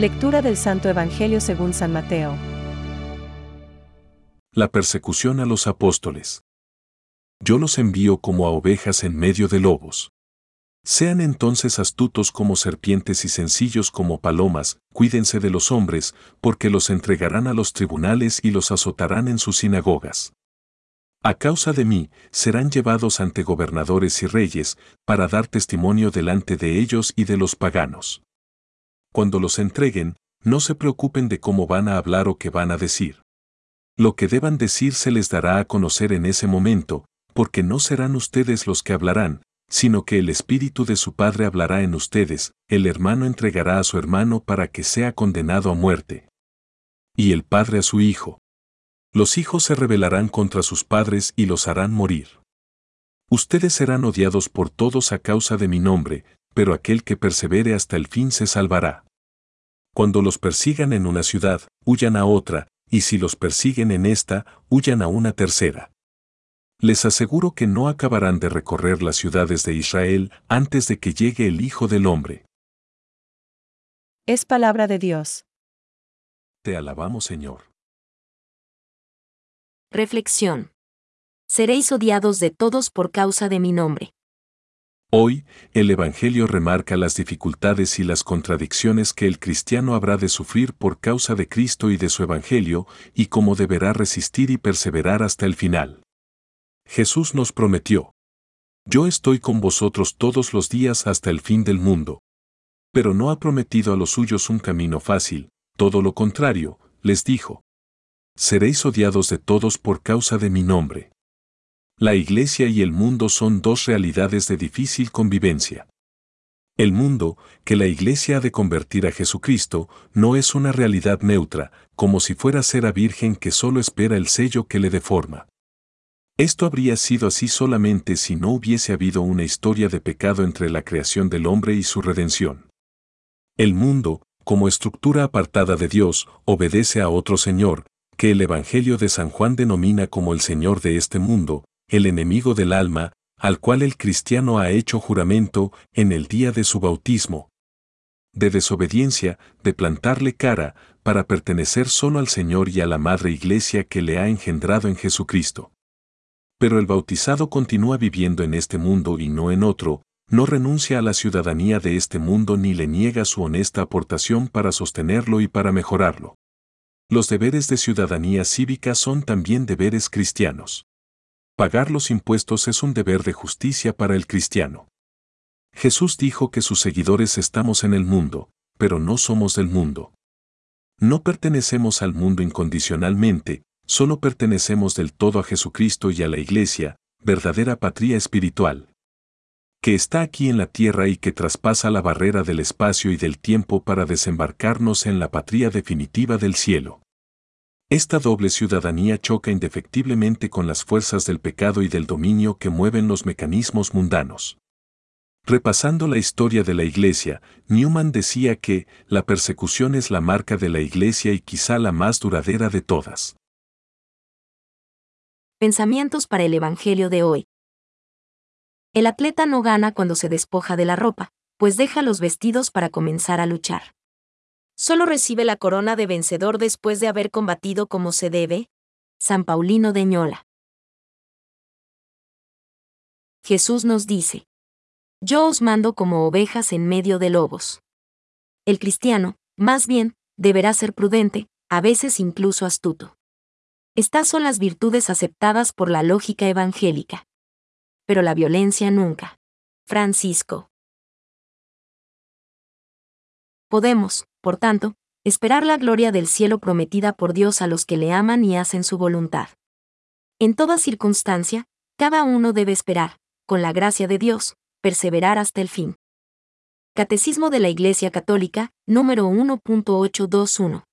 Lectura del Santo Evangelio según San Mateo. La persecución a los apóstoles. Yo los envío como a ovejas en medio de lobos. Sean entonces astutos como serpientes y sencillos como palomas, cuídense de los hombres, porque los entregarán a los tribunales y los azotarán en sus sinagogas. A causa de mí, serán llevados ante gobernadores y reyes, para dar testimonio delante de ellos y de los paganos. Cuando los entreguen, no se preocupen de cómo van a hablar o qué van a decir. Lo que deban decir se les dará a conocer en ese momento, porque no serán ustedes los que hablarán, sino que el Espíritu de su Padre hablará en ustedes, el hermano entregará a su hermano para que sea condenado a muerte. Y el Padre a su Hijo. Los hijos se rebelarán contra sus padres y los harán morir. Ustedes serán odiados por todos a causa de mi nombre, pero aquel que persevere hasta el fin se salvará. Cuando los persigan en una ciudad, huyan a otra, y si los persiguen en esta, huyan a una tercera. Les aseguro que no acabarán de recorrer las ciudades de Israel antes de que llegue el Hijo del Hombre. Es palabra de Dios. Te alabamos, Señor. Reflexión. Seréis odiados de todos por causa de mi nombre. Hoy, el Evangelio remarca las dificultades y las contradicciones que el cristiano habrá de sufrir por causa de Cristo y de su Evangelio, y cómo deberá resistir y perseverar hasta el final. Jesús nos prometió, Yo estoy con vosotros todos los días hasta el fin del mundo. Pero no ha prometido a los suyos un camino fácil, todo lo contrario, les dijo, Seréis odiados de todos por causa de mi nombre. La iglesia y el mundo son dos realidades de difícil convivencia. El mundo, que la iglesia ha de convertir a Jesucristo, no es una realidad neutra, como si fuera cera virgen que solo espera el sello que le deforma. Esto habría sido así solamente si no hubiese habido una historia de pecado entre la creación del hombre y su redención. El mundo, como estructura apartada de Dios, obedece a otro Señor, que el Evangelio de San Juan denomina como el Señor de este mundo, el enemigo del alma, al cual el cristiano ha hecho juramento en el día de su bautismo. De desobediencia, de plantarle cara, para pertenecer solo al Señor y a la Madre Iglesia que le ha engendrado en Jesucristo. Pero el bautizado continúa viviendo en este mundo y no en otro, no renuncia a la ciudadanía de este mundo ni le niega su honesta aportación para sostenerlo y para mejorarlo. Los deberes de ciudadanía cívica son también deberes cristianos. Pagar los impuestos es un deber de justicia para el cristiano. Jesús dijo que sus seguidores estamos en el mundo, pero no somos del mundo. No pertenecemos al mundo incondicionalmente, solo pertenecemos del todo a Jesucristo y a la Iglesia, verdadera patria espiritual. Que está aquí en la tierra y que traspasa la barrera del espacio y del tiempo para desembarcarnos en la patria definitiva del cielo. Esta doble ciudadanía choca indefectiblemente con las fuerzas del pecado y del dominio que mueven los mecanismos mundanos. Repasando la historia de la Iglesia, Newman decía que la persecución es la marca de la Iglesia y quizá la más duradera de todas. Pensamientos para el Evangelio de hoy. El atleta no gana cuando se despoja de la ropa, pues deja los vestidos para comenzar a luchar solo recibe la corona de vencedor después de haber combatido como se debe. San Paulino de Ñola. Jesús nos dice, Yo os mando como ovejas en medio de lobos. El cristiano, más bien, deberá ser prudente, a veces incluso astuto. Estas son las virtudes aceptadas por la lógica evangélica. Pero la violencia nunca. Francisco. Podemos, por tanto, esperar la gloria del cielo prometida por Dios a los que le aman y hacen su voluntad. En toda circunstancia, cada uno debe esperar, con la gracia de Dios, perseverar hasta el fin. Catecismo de la Iglesia Católica, número 1.821.